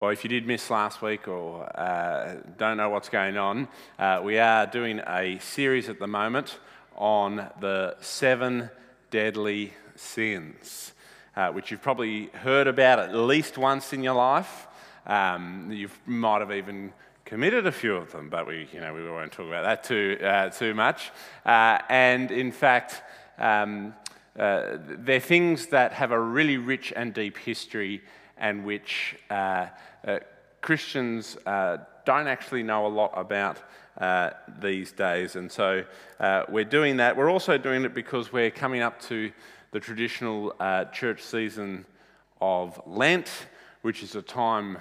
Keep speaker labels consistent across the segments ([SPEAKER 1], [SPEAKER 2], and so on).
[SPEAKER 1] Well, if you did miss last week or uh, don't know what's going on, uh, we are doing a series at the moment on the seven deadly sins, uh, which you've probably heard about at least once in your life. Um, you might have even committed a few of them, but we, you know, we won't talk about that too, uh, too much. Uh, and in fact, um, uh, they're things that have a really rich and deep history and which uh, uh, Christians uh, don't actually know a lot about uh, these days. And so we're doing that. We're also doing it because we're coming up to the traditional church season of Lent, which is a time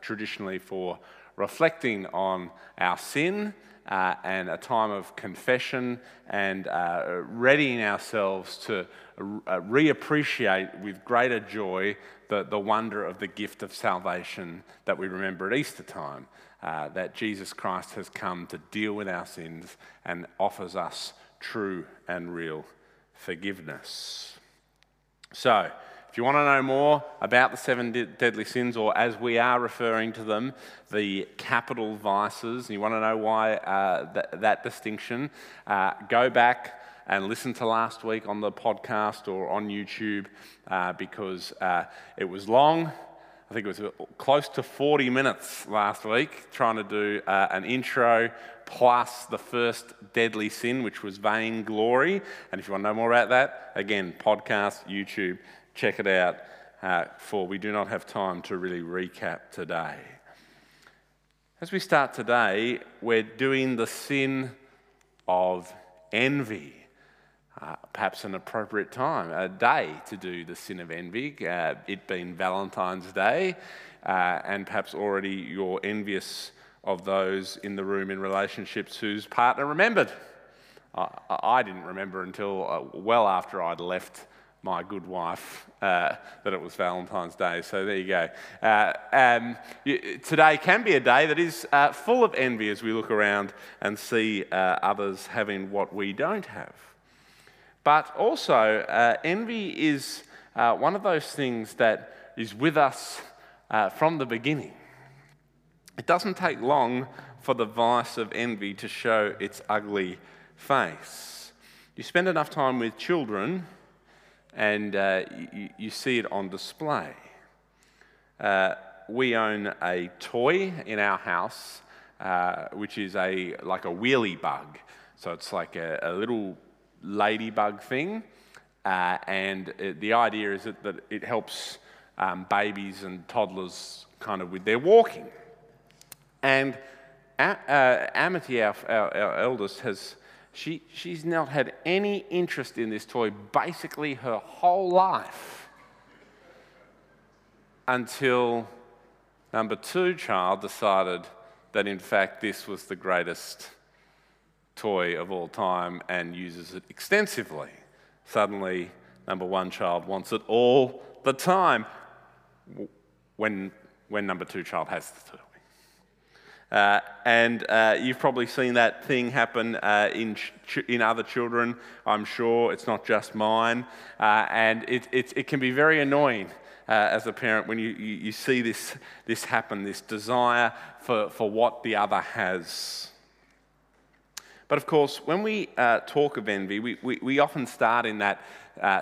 [SPEAKER 1] traditionally for reflecting on our sin. Uh, and a time of confession and uh, readying ourselves to uh, reappreciate with greater joy the, the wonder of the gift of salvation that we remember at Easter time. Uh, that Jesus Christ has come to deal with our sins and offers us true and real forgiveness. So, if you want to know more about the seven de- deadly sins, or as we are referring to them, the capital vices, and you want to know why uh, th- that distinction, uh, go back and listen to last week on the podcast or on YouTube uh, because uh, it was long. I think it was close to 40 minutes last week trying to do uh, an intro plus the first deadly sin, which was vainglory. And if you want to know more about that, again, podcast, YouTube, check it out. Uh, for we do not have time to really recap today. As we start today, we're doing the sin of envy uh, perhaps an appropriate time, a day to do the sin of envy, uh, it being Valentine's Day, uh, and perhaps already you're envious of those in the room in relationships whose partner remembered. I didn't remember until uh, well after I'd left my good wife uh, that it was Valentine's Day. So there you go. Uh, um, today can be a day that is uh, full of envy as we look around and see uh, others having what we don't have. But also, uh, envy is uh, one of those things that is with us from the beginning. It doesn't take long for the vice of envy to show its ugly face. You spend enough time with children and uh, you, you, see it on display. Uh, we own a toy in our house, uh, which is a, like a wheelie bug. So it's like a, a little ladybug thing. Uh, and it, the idea is that, that it helps um, babies and toddlers kind of with their walking. And uh, Amity, our, our, our, eldest, has she, she's not had any interest in this toy basically her whole life until number two child decided that in fact this was the greatest toy of all time and uses it extensively. Suddenly, number one child wants it all the time when, when number two child has the toy. Uh, and uh, you've probably seen that thing happen uh, in, ch- in other children, I'm sure. It's not just mine. Uh, and it, it, it, can be very annoying uh, as a parent when you, you, you, see this, this happen this desire for, for what the other has. But of course, when we uh, talk of envy, we, we, we, often start in that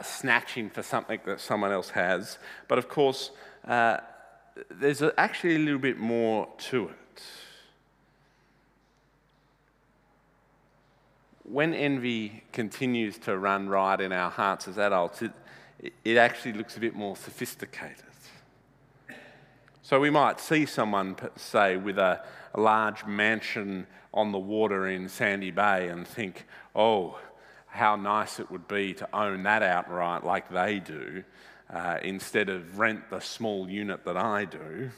[SPEAKER 1] snatching for something that someone else has. But of course, there's actually a little bit more to it. When envy continues to run riot in our hearts as adults, it, it actually looks a bit more sophisticated. So we might see someone, say, with a, a large mansion on the water in Sandy Bay and think, oh, how nice it would be to own that outright like they do, uh, instead of rent the small unit that I do.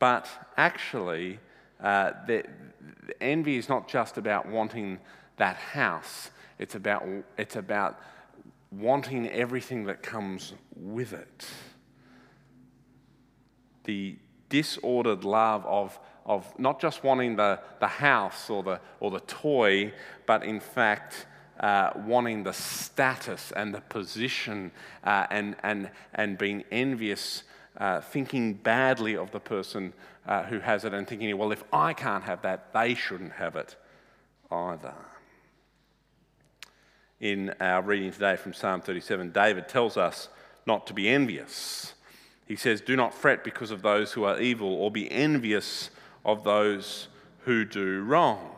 [SPEAKER 1] But actually, uh, the, the envy is not just about wanting that house, it's about, it's about wanting everything that comes with it. The disordered love of, of not just wanting the, the house or the, or the toy, but in fact, uh, wanting the status and the position uh, and, and, and being envious uh, thinking badly of the person uh, who has it and thinking, well, if I can't have that, they shouldn't have it either. In our reading today from Psalm 37, David tells us not to be envious. He says, Do not fret because of those who are evil, or be envious of those who do wrong.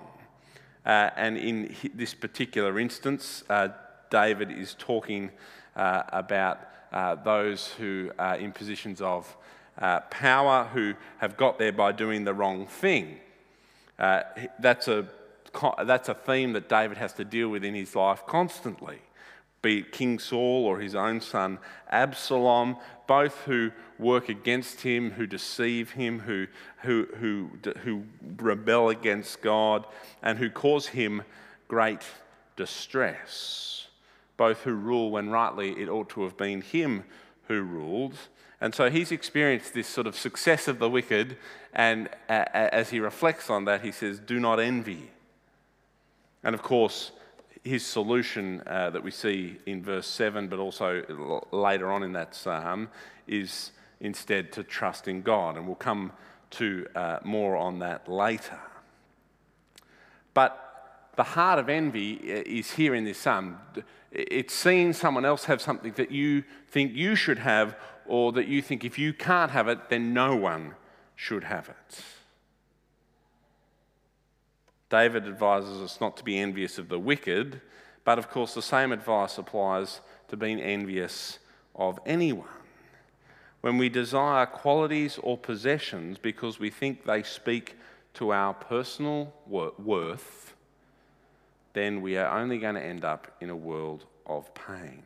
[SPEAKER 1] Uh, and in this particular instance, uh, David is talking uh, about uh, those who are in positions of uh, power who have got there by doing the wrong thing. Uh, that's, a, that's a theme that David has to deal with in his life constantly be it King Saul or his own son Absalom, both who work against him, who deceive him, who, who, who, who rebel against God, and who cause him great distress. Both who rule when rightly it ought to have been him who ruled. And so he's experienced this sort of success of the wicked, and as he reflects on that, he says, Do not envy. And of course, his solution uh, that we see in verse 7, but also later on in that psalm, is instead to trust in God. And we'll come to uh, more on that later. But the heart of envy is here in this psalm. It's seeing someone else have something that you think you should have, or that you think if you can't have it, then no one should have it. David advises us not to be envious of the wicked, but of course, the same advice applies to being envious of anyone. When we desire qualities or possessions because we think they speak to our personal worth, then we are only going to end up in a world of pain.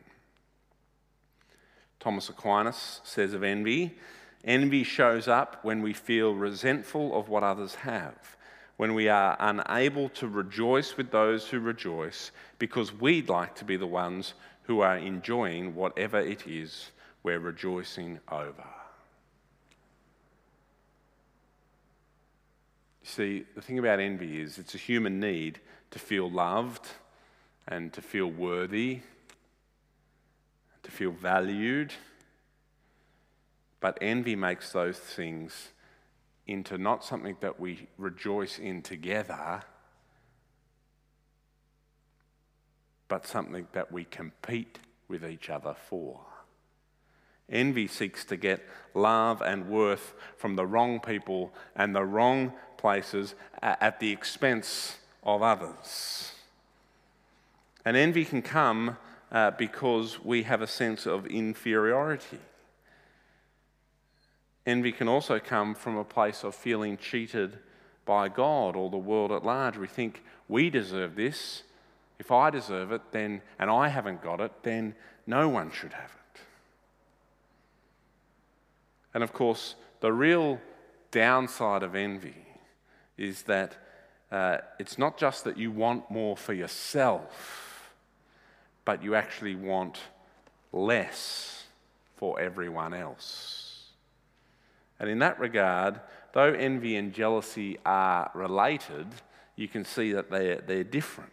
[SPEAKER 1] Thomas Aquinas says of envy envy shows up when we feel resentful of what others have when we are unable to rejoice with those who rejoice because we'd like to be the ones who are enjoying whatever it is we're rejoicing over. See, the thing about envy is it's a human need to feel loved and to feel worthy, to feel valued. But envy makes those things into not something that we rejoice in together, but something that we compete with each other for. Envy seeks to get love and worth from the wrong people and the wrong places at the expense of others. And envy can come uh, because we have a sense of inferiority. Envy can also come from a place of feeling cheated by God or the world at large. We think we deserve this. If I deserve it, then and I haven't got it, then no one should have it. And of course, the real downside of envy is that uh, it's not just that you want more for yourself, but you actually want less for everyone else. And in that regard, though envy and jealousy are related, you can see that they're, they're different.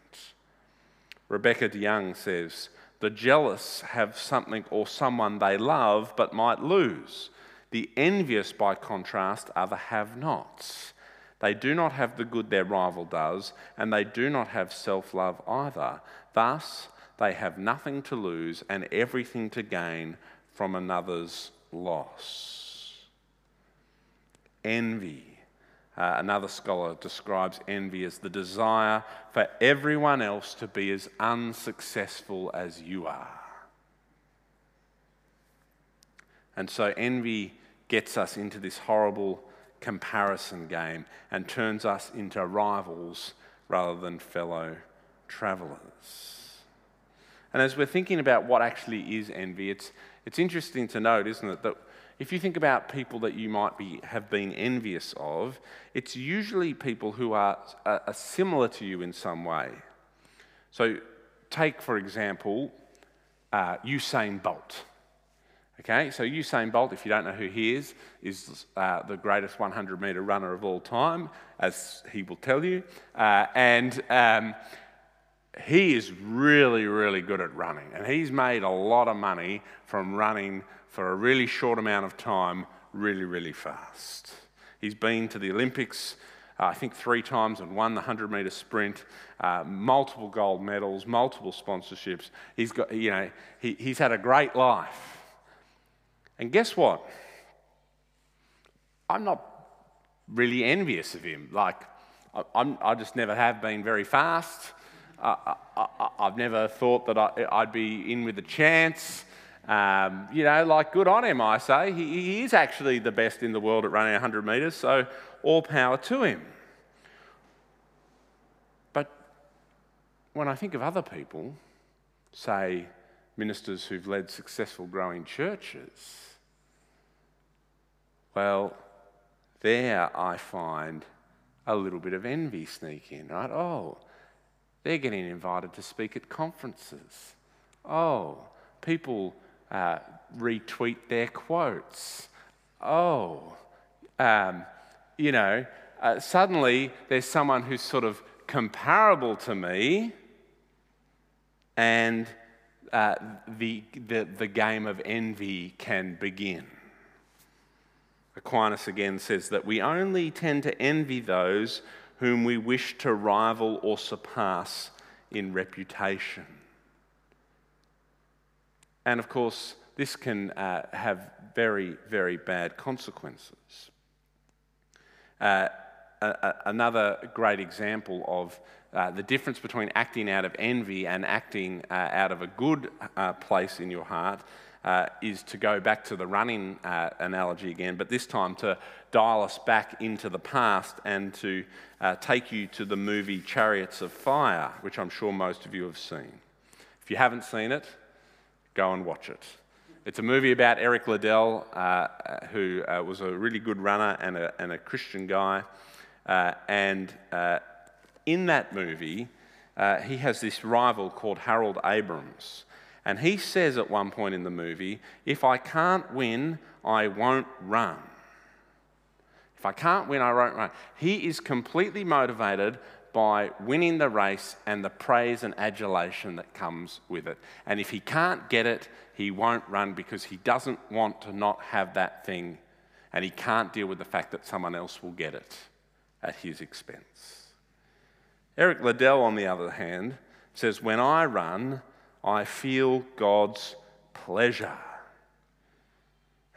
[SPEAKER 1] Rebecca DeYoung says, The jealous have something or someone they love but might lose. The envious, by contrast, are the have nots. They do not have the good their rival does, and they do not have self love either. Thus, they have nothing to lose and everything to gain from another's loss envy. Uh, another scholar describes envy as the desire for everyone else to be as unsuccessful as you are. And so envy gets us into this horrible comparison game and turns us into rivals rather than fellow travelers. And as we're thinking about what actually is envy, it's, it's interesting to note, isn't it, that if you think about people that you might be, have been envious of, it's usually people who are, are, similar to you in some way. So, take for example uh, Usain Bolt. Okay, so Usain Bolt, if you don't know who he is, is uh, the greatest 100 metre runner of all time, as he will tell you. Uh, and um, he is really, really good at running. And he's made a lot of money from running for a really short amount of time really, really fast. He's been to the Olympics, uh, I think, three times and won the 100 metre sprint, uh, multiple gold medals, multiple sponsorships. He's, got, you know, he, he's had a great life. And guess what? I'm not really envious of him. Like, I, I just never have been very fast. I, have never thought that I, would be in with a chance. Um, you know, like good on him, I say. He, he is actually the best in the world at running 100 metres, so all power to him. But when I think of other people, say ministers who've led successful growing churches, well, there I find a little bit of envy sneak in, right? Oh, they're getting invited to speak at conferences. Oh, people uh, retweet their quotes. Oh, um, you know, uh, suddenly there's someone who's sort of comparable to me, and uh, the, the, the game of envy can begin. Aquinas again says that we only tend to envy those whom we wish to rival or surpass in reputation. And of course, this can uh, have very, very bad consequences. Uh, a, another great example of uh, the difference between acting out of envy and acting uh, out of a good uh, place in your heart uh, is to go back to the running uh, analogy again, but this time to dial us back into the past and to uh, take you to the movie Chariots of Fire, which I'm sure most of you have seen. If you haven't seen it, go and watch it. It's a movie about Eric Liddell, who was a really good runner and a, and a Christian guy. Uh, and in that movie, he has this rival called Harold Abrahams. And he says at one point in the movie, if I can't win, I won't run. If I can't win, I won't run. He is completely motivated by winning the race and the praise and adulation that comes with it. And if he can't get it, he won't run because he doesn't want to not have that thing and he can't deal with the fact that someone else will get it at his expense. Eric Liddell, on the other hand, says, When I run, I feel God's pleasure.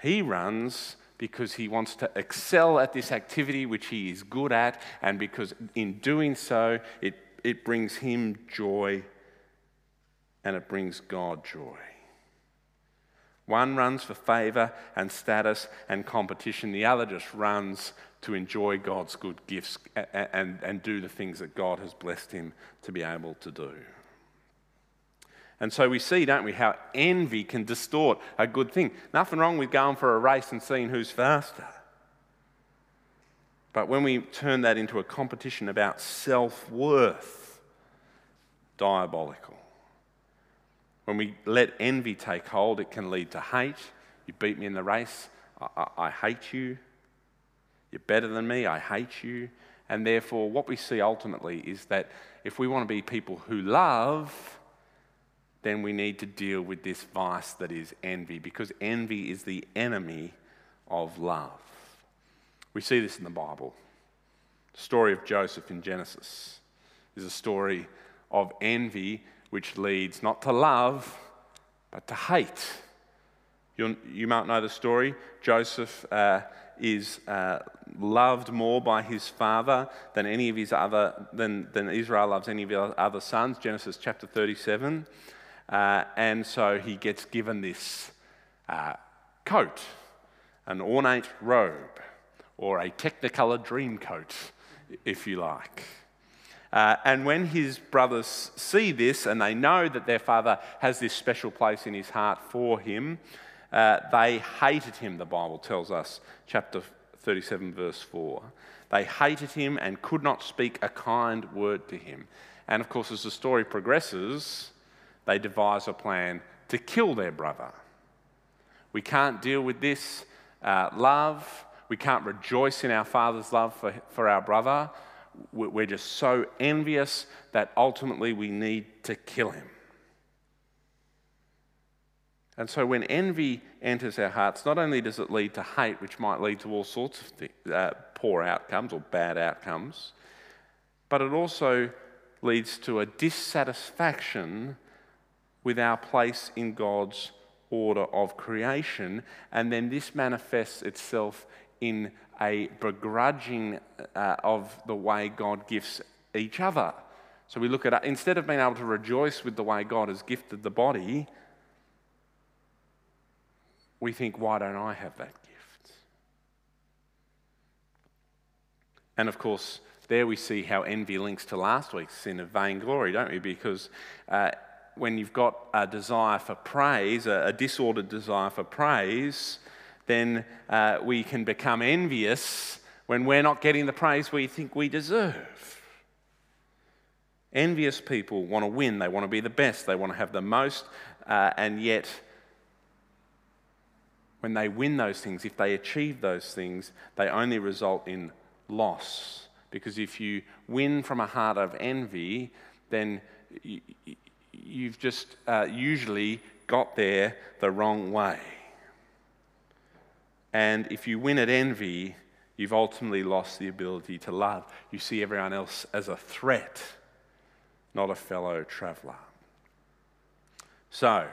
[SPEAKER 1] He runs because he wants to excel at this activity which he is good at, and because in doing so, it, it brings him joy and it brings God joy. One runs for favour and status and competition, the other just runs to enjoy God's good gifts and, and, do the things that God has blessed him to be able to do. And so we see, don't we, how envy can distort a good thing. Nothing wrong with going for a race and seeing who's faster. But when we turn that into a competition about self worth, diabolical. When we let envy take hold, it can lead to hate. You beat me in the race, I, I, I hate you. You're better than me, I hate you. And therefore, what we see ultimately is that if we want to be people who love, then we need to deal with this vice that is envy, because envy is the enemy of love. We see this in the Bible. The story of Joseph in Genesis is a story of envy which leads not to love, but to hate. you you might know the story. Joseph uh, is uh, loved more by his father than any of his other, than, than Israel loves any of his other sons. Genesis chapter 37. Uh, and so he gets given this uh, coat, an ornate robe, or a technicolor dream coat, if you like. Uh, and when his brothers see this and they know that their father has this special place in his heart for him, uh, they hated him, the Bible tells us, chapter 37, verse 4. They hated him and could not speak a kind word to him. And of course, as the story progresses, they devise a plan to kill their brother. We can't deal with this uh, love. We can't rejoice in our Father's love for, for our brother. We're just so envious that ultimately we need to kill him. And so when envy enters our hearts, not only does it lead to hate, which might lead to all sorts of th- uh, poor outcomes or bad outcomes, but it also leads to a dissatisfaction with our place in God's order of creation. And then this manifests itself in a begrudging uh, of the way God gifts each other. So we look at, instead of being able to rejoice with the way God has gifted the body, we think, why don't I have that gift? And of course, there we see how envy links to last week's sin of vainglory, don't we? Because uh, when you've got a desire for praise, a, a disordered desire for praise, then uh, we can become envious when we're not getting the praise we think we deserve. Envious people want to win, they want to be the best, they want to have the most, uh, and yet when they win those things, if they achieve those things, they only result in loss. Because if you win from a heart of envy, then you've just uh, usually got there the wrong way. And if you win at envy, you've ultimately lost the ability to love. You see everyone else as a threat, not a fellow traveller. So,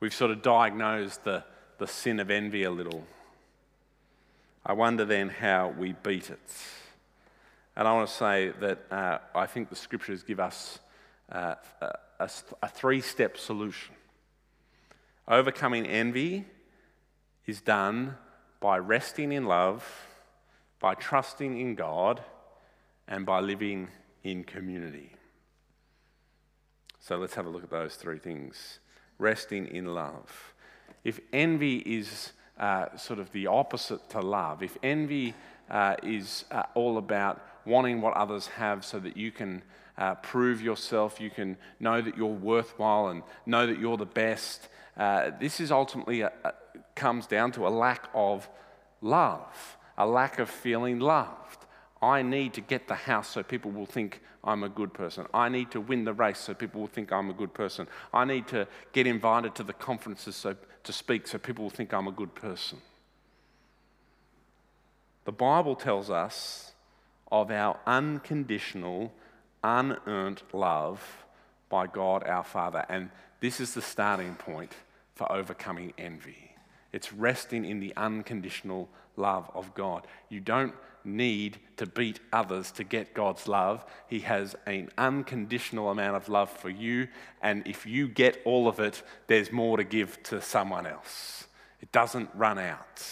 [SPEAKER 1] we've sort of diagnosed the the sin of envy a little. I wonder then how we beat it. And I want to say that uh, I think the scriptures give us uh, a, a three step solution. Overcoming envy is done by resting in love, by trusting in God, and by living in community. So let's have a look at those three things resting in love if envy is uh, sort of the opposite to love, if envy uh, is uh, all about wanting what others have so that you can uh, prove yourself, you can know that you're worthwhile and know that you're the best, uh, this is ultimately a, a, comes down to a lack of love, a lack of feeling loved. I need to get the house so people will think I'm a good person. I need to win the race so people will think I'm a good person. I need to get invited to the conferences so, to speak so people will think I'm a good person. The Bible tells us of our unconditional, unearned love by God our Father. And this is the starting point for overcoming envy. It's resting in the unconditional love of God. You don't need to beat others to get God's love. He has an unconditional amount of love for you, and if you get all of it, there's more to give to someone else. It doesn't run out.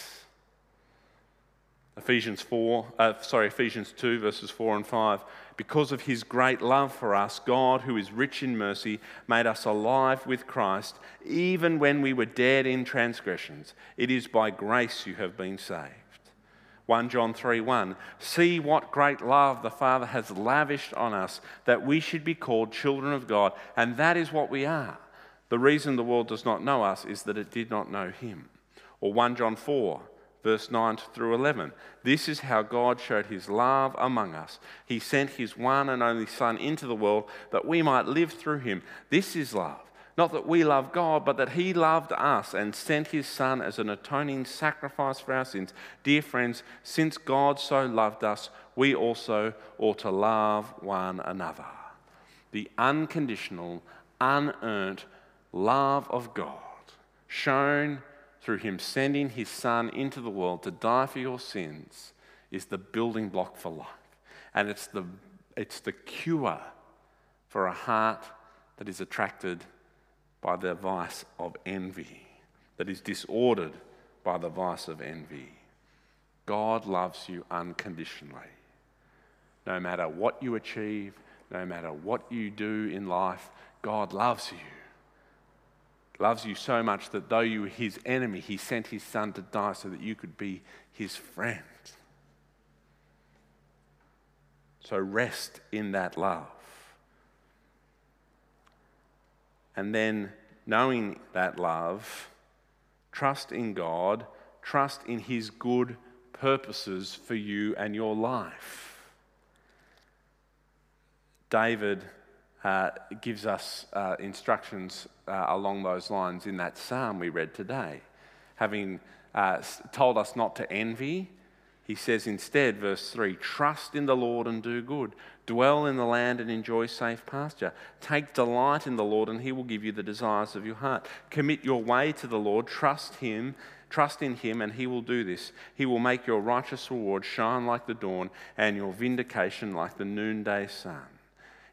[SPEAKER 1] Ephesians 4, uh, sorry, Ephesians 2, verses 4 and 5. Because of his great love for us, God, who is rich in mercy, made us alive with Christ, even when we were dead in transgressions. It is by grace you have been saved. 1 John 3 1. See what great love the Father has lavished on us, that we should be called children of God, and that is what we are. The reason the world does not know us is that it did not know Him. Or 1 John 4, verse 9 through 11. This is how God showed His love among us. He sent His one and only Son into the world that we might live through Him. This is love. Not that we love God, but that He loved us and sent His Son as an atoning sacrifice for our sins. Dear friends, since God so loved us, we also ought to love one another. The unconditional, unearned love of God, shown through Him sending His Son into the world to die for your sins, is the building block for life. And it's the, it's the cure for a heart that is attracted by the vice of envy, that is disordered by the vice of envy. God loves you unconditionally. No matter what you achieve, no matter what you do in life, God loves you. Loves you so much that though you were his enemy, he sent his son to die so that you could be his friend. So rest in that love. And then, knowing that love, trust in God, trust in His good purposes for you and your life. David uh, gives us uh, instructions uh, along those lines in that psalm we read today. Having uh, told us not to envy, he says instead, verse 3 Trust in the Lord and do good. Dwell in the land and enjoy safe pasture. Take delight in the Lord, and he will give you the desires of your heart. Commit your way to the Lord. Trust him. Trust in him, and he will do this. He will make your righteous reward shine like the dawn, and your vindication like the noonday sun.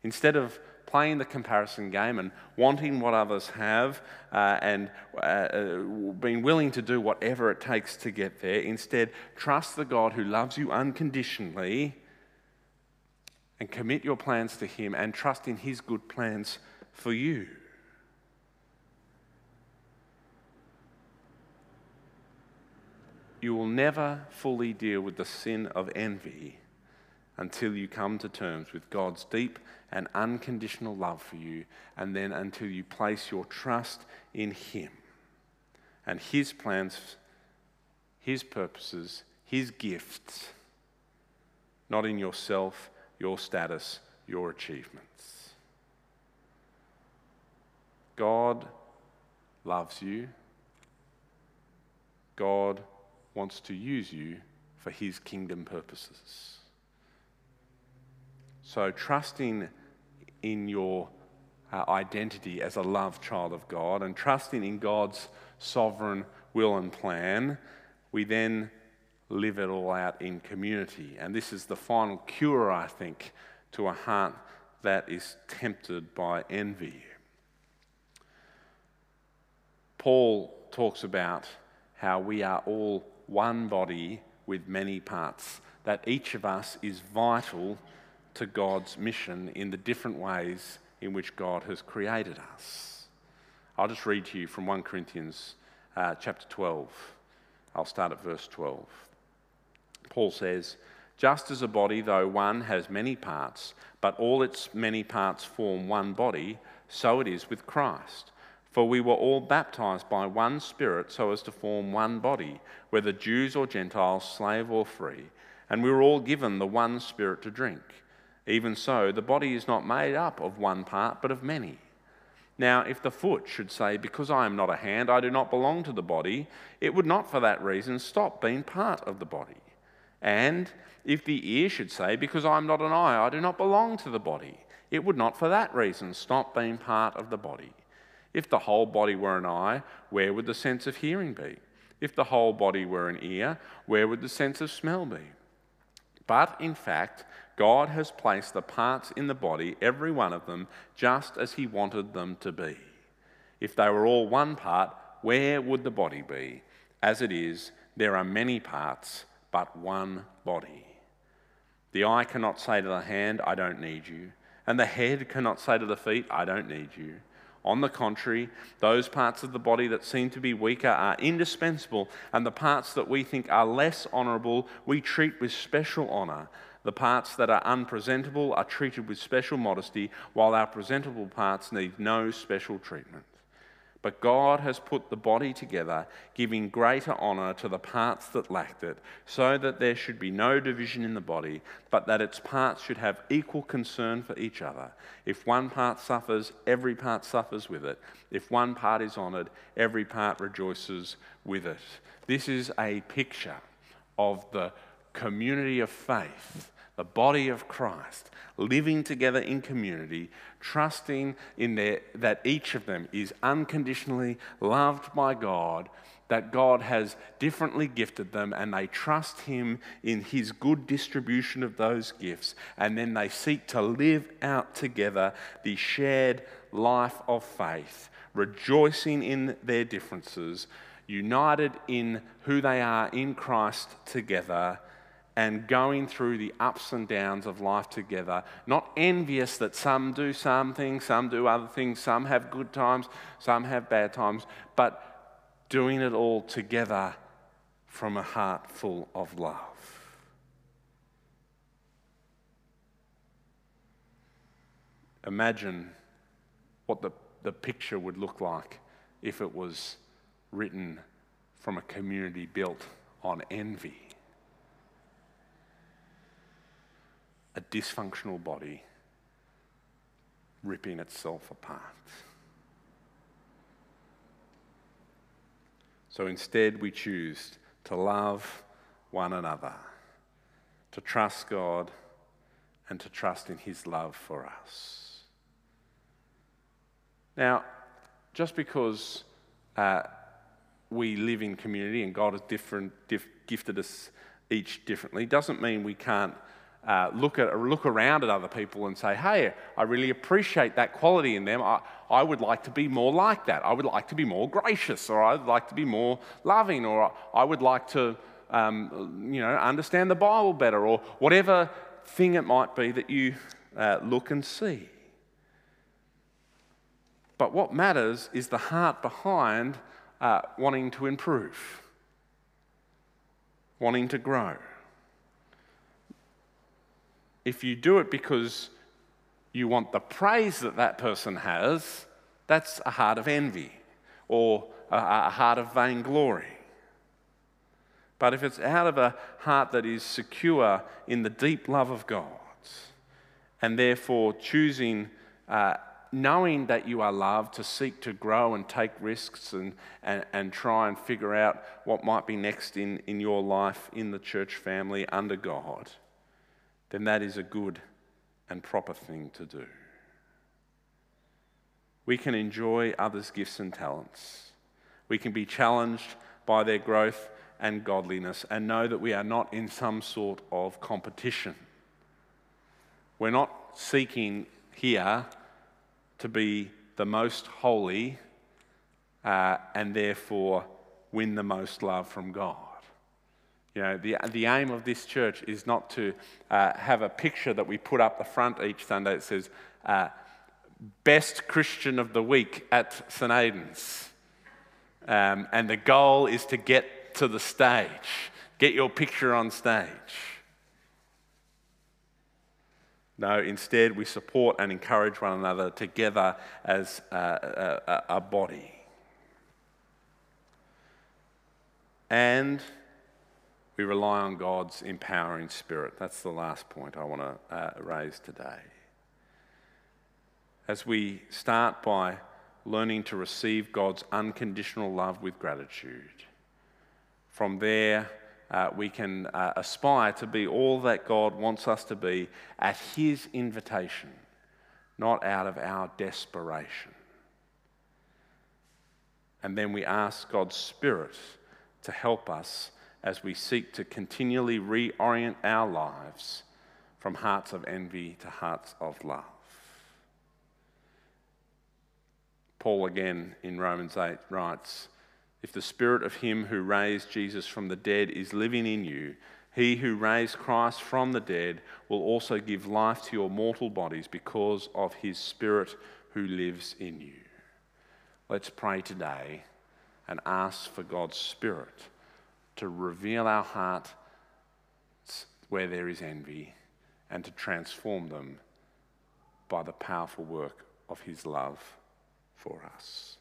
[SPEAKER 1] Instead of playing the comparison game and wanting what others have uh, and uh, uh, being willing to do whatever it takes to get there. Instead, trust the God who loves you unconditionally and commit your plans to Him and trust in His good plans for you. You will never fully deal with the sin of envy until you come to terms with God's deep and unconditional love for you, and then until you place your trust in Him and His plans, His purposes, His gifts, not in yourself, your status, your achievements. God loves you. God wants to use you for His kingdom purposes. So, trusting in your uh, identity as a loved child of God and trusting in God's sovereign will and plan, we then live it all out in community. And this is the final cure, I think, to a heart that is tempted by envy. Paul talks about how we are all one body with many parts, that each of us is vital to God's mission in the different ways in which God has created us. I'll just read to you from 1 Corinthians uh, chapter 12. I'll start at verse 12. Paul says, Just as a body, though one, has many parts, but all its many parts form one body, so it is with Christ. For we were all baptized by one Spirit so as to form one body, whether Jews or Gentiles, slave or free, and we were all given the one Spirit to drink. Even so, the body is not made up of one part, but of many. Now, if the foot should say, Because I am not a hand, I do not belong to the body, it would not for that reason stop being part of the body. And if the ear should say, Because I am not an eye, I do not belong to the body, it would not for that reason stop being part of the body. If the whole body were an eye, where would the sense of hearing be? If the whole body were an ear, where would the sense of smell be? But in fact, God has placed the parts in the body, every one of them, just as He wanted them to be. If they were all one part, where would the body be? As it is, there are many parts, but one body. The eye cannot say to the hand, I don't need you. And the head cannot say to the feet, I don't need you. On the contrary, those parts of the body that seem to be weaker are indispensable, and the parts that we think are less honourable we treat with special honour. The parts that are unpresentable are treated with special modesty, while our presentable parts need no special treatment. But God has put the body together, giving greater honour to the parts that lacked it, so that there should be no division in the body, but that its parts should have equal concern for each other. If one part suffers, every part suffers with it. If one part is honoured, every part rejoices with it. This is a picture of the community of faith the body of Christ, living together in community, trusting in their, that each of them is unconditionally loved by God, that God has differently gifted them, and they trust Him in His good distribution of those gifts, and then they seek to live out together the shared life of faith, rejoicing in their differences, united in who they are in Christ together and going through the ups and downs of life together, not envious that some do some things, some do other things, some have good times, some have bad times, but doing it all together from a heart full of love. Imagine what the, the picture would look like if it was written from a community built on envy. A dysfunctional body ripping itself apart. So instead, we choose to love one another, to trust God, and to trust in His love for us. Now, just because uh, we live in community and God has different, diff, gifted us each differently doesn't mean we can't uh, look, at, look around at other people and say, hey, I really appreciate that quality in them. I, I would like to be more like that. I would like to be more gracious, or I'd like to be more loving, or I would like to, um, you know, understand the Bible better, or whatever thing it might be that you uh, look and see. But what matters is the heart behind uh, wanting to improve, wanting to grow. If you do it because you want the praise that that person has, that's a heart of envy or a, heart of vainglory. But if it's out of a heart that is secure in the deep love of God, and therefore choosing uh, knowing that you are loved, to seek to grow and take risks and, and, and try and figure out what might be next in, in your life, in the church family, under God, then that is a good and proper thing to do. We can enjoy others' gifts and talents. We can be challenged by their growth and godliness and know that we are not in some sort of competition. We're not seeking here to be the most holy uh, and therefore win the most love from God. You know, the, the aim of this church is not to uh, have a picture that we put up the front each Sunday that says, uh, Best Christian of the Week at St. Aidan's. Um, and the goal is to get to the stage, get your picture on stage. No, instead, we support and encourage one another together as a, a, a body. And we rely on God's empowering spirit. That's the last point I want to uh, raise today. As we start by learning to receive God's unconditional love with gratitude, from there, uh, we can uh, aspire to be all that God wants us to be at His invitation, not out of our desperation. And then we ask God's Spirit to help us as we seek to continually reorient our lives from hearts of envy to hearts of love. Paul again in Romans 8 writes, if the spirit of him who raised Jesus from the dead is living in you, he who raised Christ from the dead will also give life to your mortal bodies because of his spirit who lives in you. Let's pray today and ask for God's spirit to reveal our heart where there is envy and to transform them by the powerful work of his love for us.